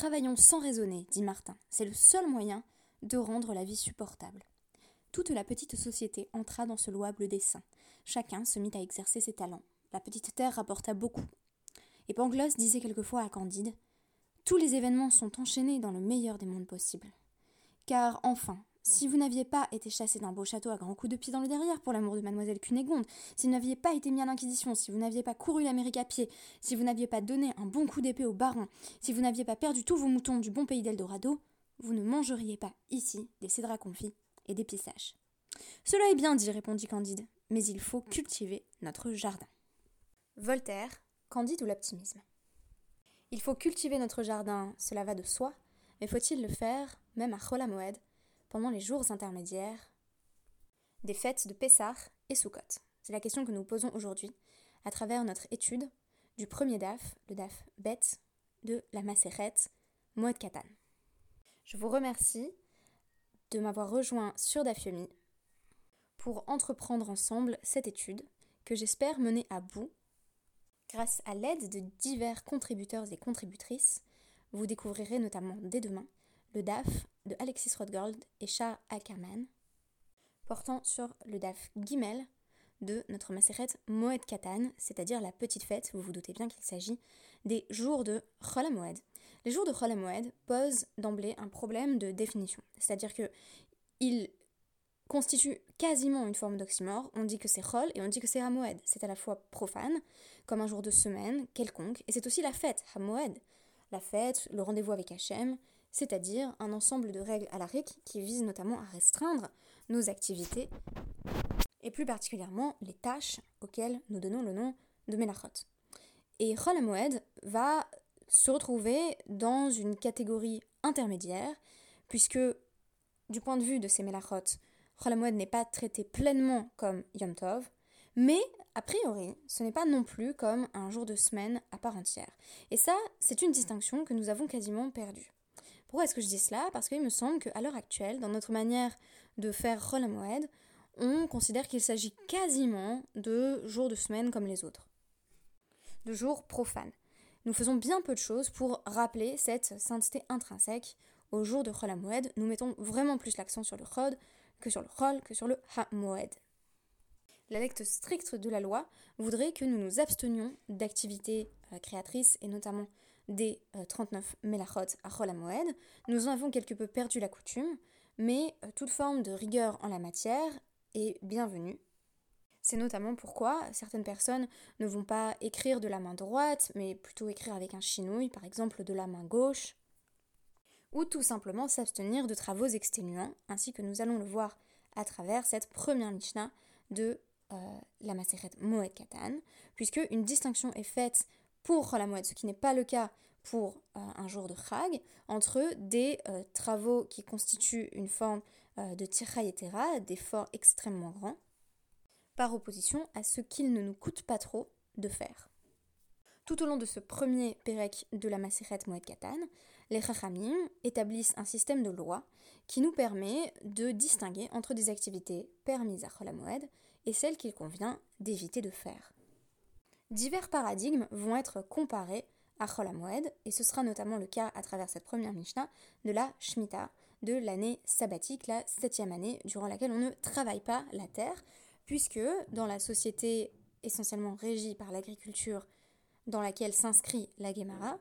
Travaillons sans raisonner, dit Martin. C'est le seul moyen de rendre la vie supportable. Toute la petite société entra dans ce louable dessein. Chacun se mit à exercer ses talents. La petite terre rapporta beaucoup. Et Pangloss disait quelquefois à Candide Tous les événements sont enchaînés dans le meilleur des mondes possibles. Car enfin, si vous n'aviez pas été chassé d'un beau château à grands coups de pied dans le derrière pour l'amour de mademoiselle Cunégonde, si vous n'aviez pas été mis à l'inquisition, si vous n'aviez pas couru l'Amérique à pied, si vous n'aviez pas donné un bon coup d'épée au baron, si vous n'aviez pas perdu tous vos moutons du bon pays d'Eldorado, vous ne mangeriez pas ici des cédrats confits et des pissages. Cela est bien dit, répondit Candide, mais il faut cultiver notre jardin. Voltaire, Candide ou l'optimisme? Il faut cultiver notre jardin, cela va de soi, mais faut-il le faire, même à Cholamoed, pendant les jours intermédiaires des fêtes de Pessah et Sukkot C'est la question que nous posons aujourd'hui à travers notre étude du premier DAF, le DAF Bet de la Maseret Moed Katan. Je vous remercie de m'avoir rejoint sur Dafyomi pour entreprendre ensemble cette étude que j'espère mener à bout grâce à l'aide de divers contributeurs et contributrices. Vous découvrirez notamment dès demain le DAF Alexis Rothgold et Shah Ackerman, portant sur le DAF Gimel de notre Maseret Moed Katan, c'est-à-dire la petite fête, vous vous doutez bien qu'il s'agit des jours de Chol Moed. Les jours de Chol Moed posent d'emblée un problème de définition, c'est-à-dire que ils constituent quasiment une forme d'oxymore. On dit que c'est Chol et on dit que c'est Hamoed. C'est à la fois profane, comme un jour de semaine quelconque, et c'est aussi la fête, Hamoed. La fête, le rendez-vous avec Hachem, c'est-à-dire un ensemble de règles à la qui visent notamment à restreindre nos activités et plus particulièrement les tâches auxquelles nous donnons le nom de Melachot. Et Chol va se retrouver dans une catégorie intermédiaire, puisque du point de vue de ces Melachot, Chol n'est pas traité pleinement comme Yom Tov, mais a priori, ce n'est pas non plus comme un jour de semaine à part entière. Et ça, c'est une distinction que nous avons quasiment perdue. Pourquoi est-ce que je dis cela? Parce qu'il me semble qu'à l'heure actuelle, dans notre manière de faire Chol on considère qu'il s'agit quasiment de jours de semaine comme les autres, de jours profanes. Nous faisons bien peu de choses pour rappeler cette sainteté intrinsèque au jour de Chol Nous mettons vraiment plus l'accent sur le Chod que sur le Chol, que sur le Ha-Moed. La lecte stricte de la loi voudrait que nous nous abstenions d'activités euh, créatrices et notamment des 39 euh, Melachot à Chol Nous en avons quelque peu perdu la coutume, mais euh, toute forme de rigueur en la matière est bienvenue. C'est notamment pourquoi certaines personnes ne vont pas écrire de la main droite, mais plutôt écrire avec un chinouille, par exemple de la main gauche, ou tout simplement s'abstenir de travaux exténuants, ainsi que nous allons le voir à travers cette première Mishnah de euh, la Maseret Moed Katan, puisque une distinction est faite pour la Moed, ce qui n'est pas le cas pour euh, un jour de Chag, entre des euh, travaux qui constituent une forme euh, de Tira d'efforts extrêmement grands, par opposition à ce qu'il ne nous coûte pas trop de faire. Tout au long de ce premier Pérec de la Maseret Moed Katan, les Chachamim établissent un système de loi qui nous permet de distinguer entre des activités permises à Chol et celles qu'il convient d'éviter de faire. Divers paradigmes vont être comparés à Chol et ce sera notamment le cas à travers cette première Mishnah de la Shemitah, de l'année sabbatique, la septième année durant laquelle on ne travaille pas la terre, puisque dans la société essentiellement régie par l'agriculture dans laquelle s'inscrit la Gemara,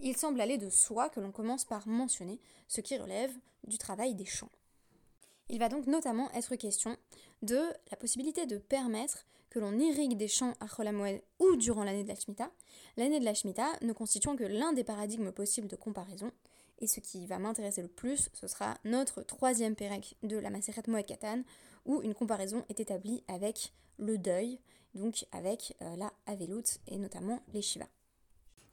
il semble aller de soi que l'on commence par mentionner ce qui relève du travail des champs. Il va donc notamment être question de la possibilité de permettre que l'on irrigue des champs à Cholamoed ou durant l'année de la Shemitah, l'année de la Shemitah ne constituant que l'un des paradigmes possibles de comparaison, et ce qui va m'intéresser le plus, ce sera notre troisième pérec de la Maseret Moed Katan, où une comparaison est établie avec le deuil, donc avec euh, la Avelut et notamment les Shiva.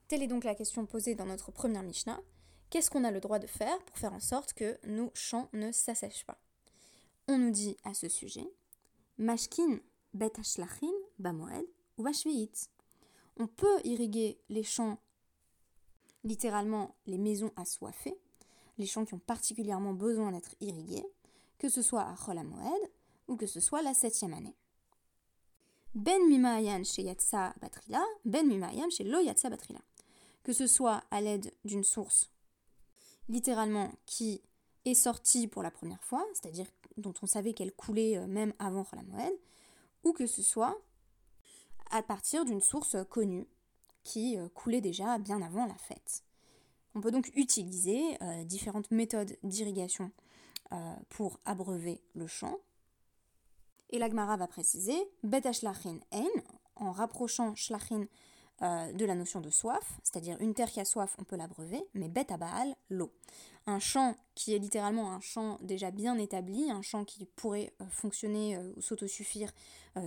Telle est donc la question posée dans notre première Mishnah. Qu'est-ce qu'on a le droit de faire pour faire en sorte que nos champs ne s'assèchent pas? On nous dit à ce sujet Mashkin On peut irriguer les champs, littéralement les maisons assoiffées, les champs qui ont particulièrement besoin d'être irrigués, que ce soit à Chol ou que ce soit la septième année. Ben mimayan chez Yatsa Batrila, ben mimayan chez Lo Yatsa Batrila. que ce soit à l'aide d'une source littéralement qui est sortie pour la première fois, c'est-à-dire dont on savait qu'elle coulait euh, même avant Moed, ou que ce soit à partir d'une source connue qui euh, coulait déjà bien avant la fête. On peut donc utiliser euh, différentes méthodes d'irrigation pour abreuver le champ. Et l'Agmara va préciser Bet en rapprochant shlachin euh, de la notion de soif, c'est-à-dire une terre qui a soif, on peut l'abreuver, mais bête à Baal, l'eau. Un champ qui est littéralement un champ déjà bien établi, un champ qui pourrait euh, fonctionner euh, ou s'autosuffire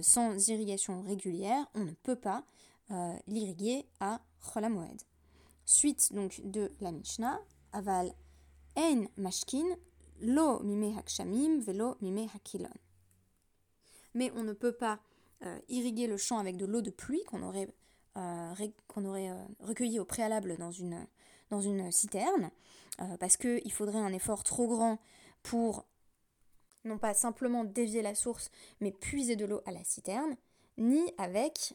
sans irrigation régulière, on ne peut pas l'irriguer à Cholamoed. Suite donc de la Mishnah, aval en mashkin, lo mime hakshamim, velo mime hakilon. Mais on ne peut pas irriguer le champ avec de l'eau de pluie qu'on aurait qu'on aurait euh, recueilli au préalable dans une, dans une citerne, euh, parce qu'il faudrait un effort trop grand pour non pas simplement dévier la source, mais puiser de l'eau à la citerne, ni avec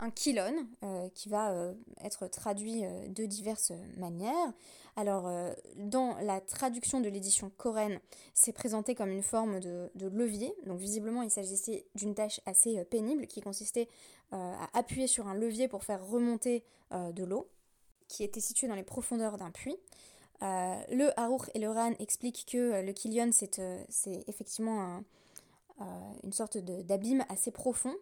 un kilon qui va être traduit de diverses manières. Alors, dans la traduction de l'édition coréenne, c'est présenté comme une forme de, de, levier. Donc, visiblement, il s'agissait d'une tâche assez pénible qui consistait euh, à appuyer sur un levier pour faire remonter euh, de l'eau qui était située dans les profondeurs d'un puits. Euh, le Harouk et le Ran expliquent que le Kilion, c'est effectivement une sorte d'abîme assez profond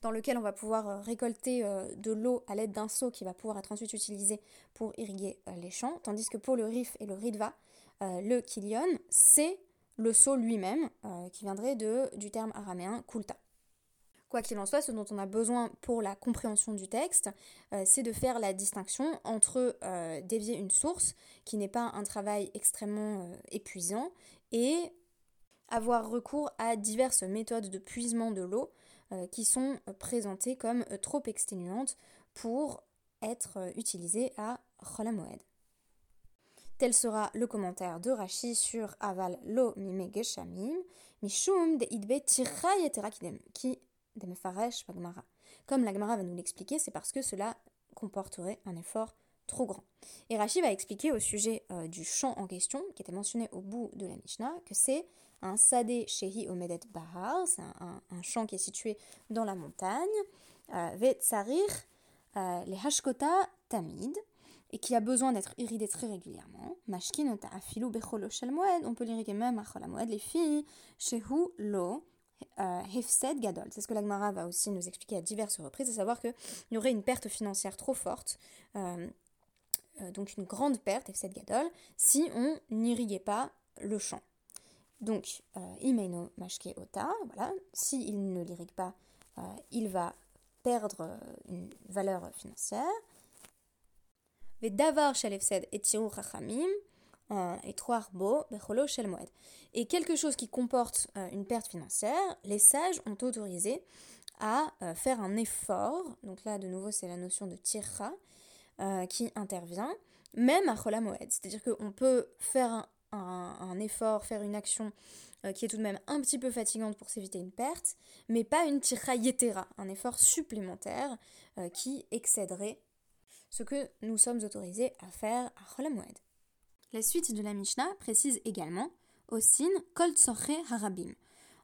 dans lequel on va pouvoir récolter de l'eau à l'aide d'un seau qui va pouvoir être ensuite utilisé pour irriguer les champs, tandis que pour le Rif et le Ridva, le Kilion, c'est le seau lui-même, qui viendrait de, du terme araméen kulta. Quoi qu'il en soit, ce dont on a besoin pour la compréhension du texte, euh, c'est de faire la distinction entre euh, dévier une source, qui n'est pas un travail extrêmement euh, épuisant, et avoir recours à diverses méthodes de puisement de l'eau qui sont présentées comme trop exténuantes pour être utilisées à Cholamoed. Tel sera le commentaire de Rashi sur Aval lo mime geshamim, mishum de idbe qui des Gemara. Comme la Gemara va nous l'expliquer, c'est parce que cela comporterait un effort trop grand. Et Rashi va expliquer au sujet euh, du champ en question, qui était mentionné au bout de la Mishnah, que c'est un Sadeh Shehi Omedet Bahar, c'est un, champ qui est situé dans la montagne, euh, Ve Tsarir, euh, les Hashkota Tamid, et qui a besoin d'être irrigué très régulièrement. Mashkinota Afilu Becholo Moed, on peut l'irriguer même à Moed, les filles, Shehu Lo, Hefsed Gadol. C'est ce que l'Agmara va aussi nous expliquer à diverses reprises, à savoir qu'il y aurait une perte financière trop forte, euh, euh, donc une grande perte, Hefsed Gadol, si on n'irriguait pas le champ. Donc, Imeino Mashke Ota, voilà, s'il ne l'irrigue pas, il va perdre une valeur financière. Davar Shalefsed et Tirou Chachamim, et Shel Moed et quelque chose qui comporte euh, une perte financière, les sages ont autorisé à euh, faire un effort, donc là de nouveau c'est la notion de tirra euh, qui intervient, même à Chola. C'est-à-dire qu'on peut faire un, effort, faire une action qui est tout de même un petit peu fatigante pour s'éviter une perte, mais pas une tirra yetera, un effort supplémentaire qui excéderait ce que nous sommes autorisés à faire à Chola. La suite de la Mishnah précise également Osin Kol Harabim.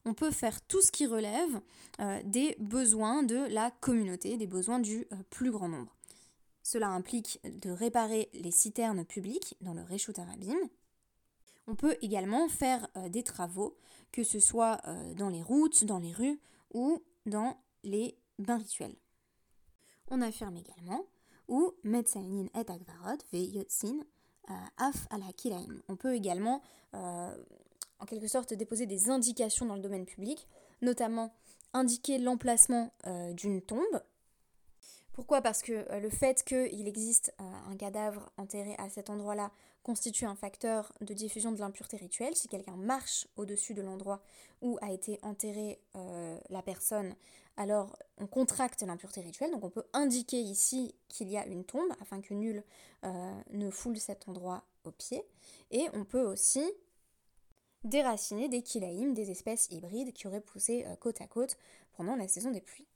On peut faire tout ce qui relève euh, des besoins de la communauté, des besoins du euh, plus grand nombre. Cela implique de réparer les citernes publiques dans le Reshut Harabim. On peut également faire euh, des travaux, que ce soit dans les routes, dans les rues ou dans les bains rituels. On affirme également ou Metzainin et Agvarot ve al On peut également en quelque sorte déposer des indications dans le domaine public, notamment indiquer l'emplacement euh, d'une tombe. Pourquoi? Parce que euh, le fait qu'il existe euh, un cadavre enterré à cet endroit-là constitue un facteur de diffusion de l'impureté rituelle. Si quelqu'un marche au-dessus de l'endroit où a été enterrée la personne, alors on contracte l'impureté rituelle. Donc on peut indiquer ici qu'il y a une tombe afin que nul ne foule cet endroit au pied. Et on peut aussi déraciner des kilaïm, des espèces hybrides qui auraient poussé euh, côte à côte pendant la saison des pluies.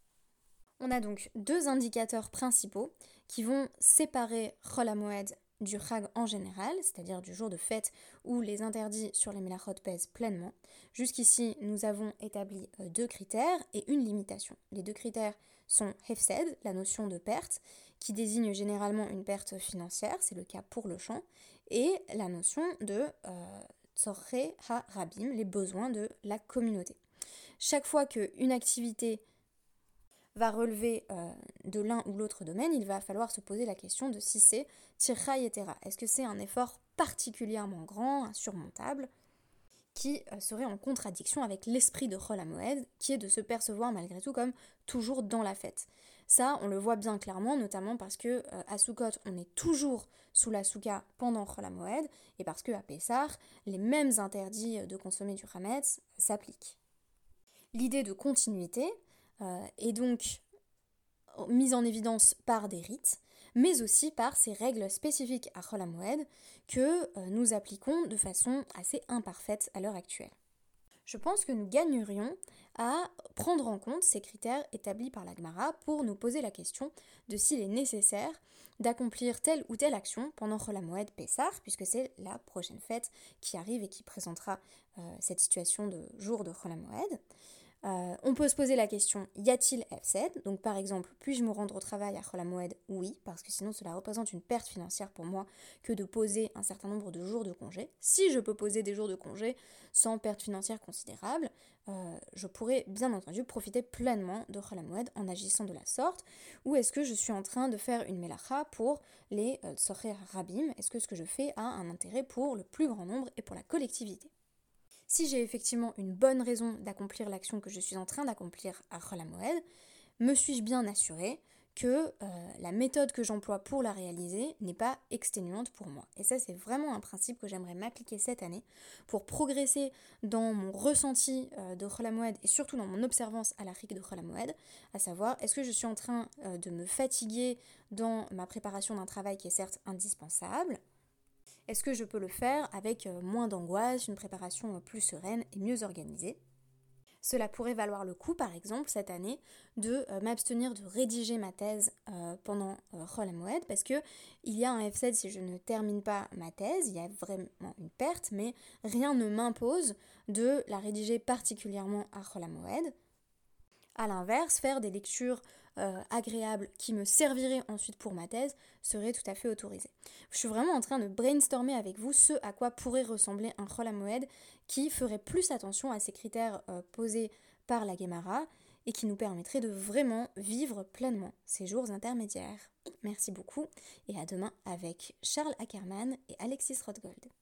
On a donc deux indicateurs principaux qui vont séparer Chol Moed du Chag en général, c'est-à-dire du jour de fête où les interdits sur les Melachot pèsent pleinement. Jusqu'ici, nous avons établi euh, deux critères et une limitation. Les deux critères sont Hefsed, la notion de perte, qui désigne généralement une perte financière, c'est le cas pour le champ, et la notion de euh, Ha-Rabim, les besoins de la communauté. Chaque fois qu'une activité va relever euh, de l'un ou l'autre domaine, il va falloir se poser la question de si c'est tircha yetera. Est-ce que c'est un effort particulièrement grand, insurmontable, qui euh, serait en contradiction avec l'esprit de Moed, qui est de se percevoir malgré tout comme toujours dans la fête? Ça, on le voit bien clairement, notamment parce que euh, à Sukkot, on est toujours sous la souka pendant Moed, et parce que à Pessah, les mêmes interdits de consommer du Hametz s'appliquent. L'idée de continuité, euh, est donc mise en évidence par des rites, mais aussi par ces règles spécifiques à Chol que euh, nous appliquons de façon assez imparfaite à l'heure actuelle. Je pense que nous gagnerions à prendre en compte ces critères établis par la Gemara pour nous poser la question de s'il est nécessaire d'accomplir telle ou telle action pendant Chol Moed Pessah, puisque c'est la prochaine fête qui arrive et qui présentera euh, cette situation de jour de Chol euh, on peut se poser la question, y a-t-il FZ Donc par exemple, puis-je me rendre au travail à Moed? Oui, parce que sinon cela représente une perte financière pour moi que de poser un certain nombre de jours de congé. Si je peux poser des jours de congé sans perte financière considérable, euh, je pourrais bien entendu profiter pleinement de Moed en agissant de la sorte. Ou est-ce que je suis en train de faire une melacha pour les euh, Rabim? Est-ce que ce que je fais a un intérêt pour le plus grand nombre et pour la collectivité? Si j'ai effectivement une bonne raison d'accomplir l'action que je suis en train d'accomplir à Moed, me suis-je bien assuré que euh, la méthode que j'emploie pour la réaliser n'est pas exténuante pour moi? Et ça, c'est vraiment un principe que j'aimerais m'appliquer cette année pour progresser dans mon ressenti euh, de Moed et surtout dans mon observance à la rique de Moed, à savoir est-ce que je suis en train euh, de me fatiguer dans ma préparation d'un travail qui est certes indispensable, est-ce que je peux le faire avec euh, moins d'angoisse, une préparation euh, plus sereine et mieux organisée? Cela pourrait valoir le coup, par exemple, cette année, de euh, m'abstenir de rédiger ma thèse pendant Rol Moed, parce que il y a un F7 si je ne termine pas ma thèse, il y a vraiment une perte, mais rien ne m'impose de la rédiger particulièrement à Rol Moed. A l'inverse, faire des lectures euh, agréable qui me servirait ensuite pour ma thèse serait tout à fait autorisé. Je suis vraiment en train de brainstormer avec vous ce à quoi pourrait ressembler un Chol Moed qui ferait plus attention à ces critères euh, posés par la Gemara et qui nous permettrait de vraiment vivre pleinement ces jours intermédiaires. Merci beaucoup et à demain avec Charles Ackerman et Alexis Rothgold.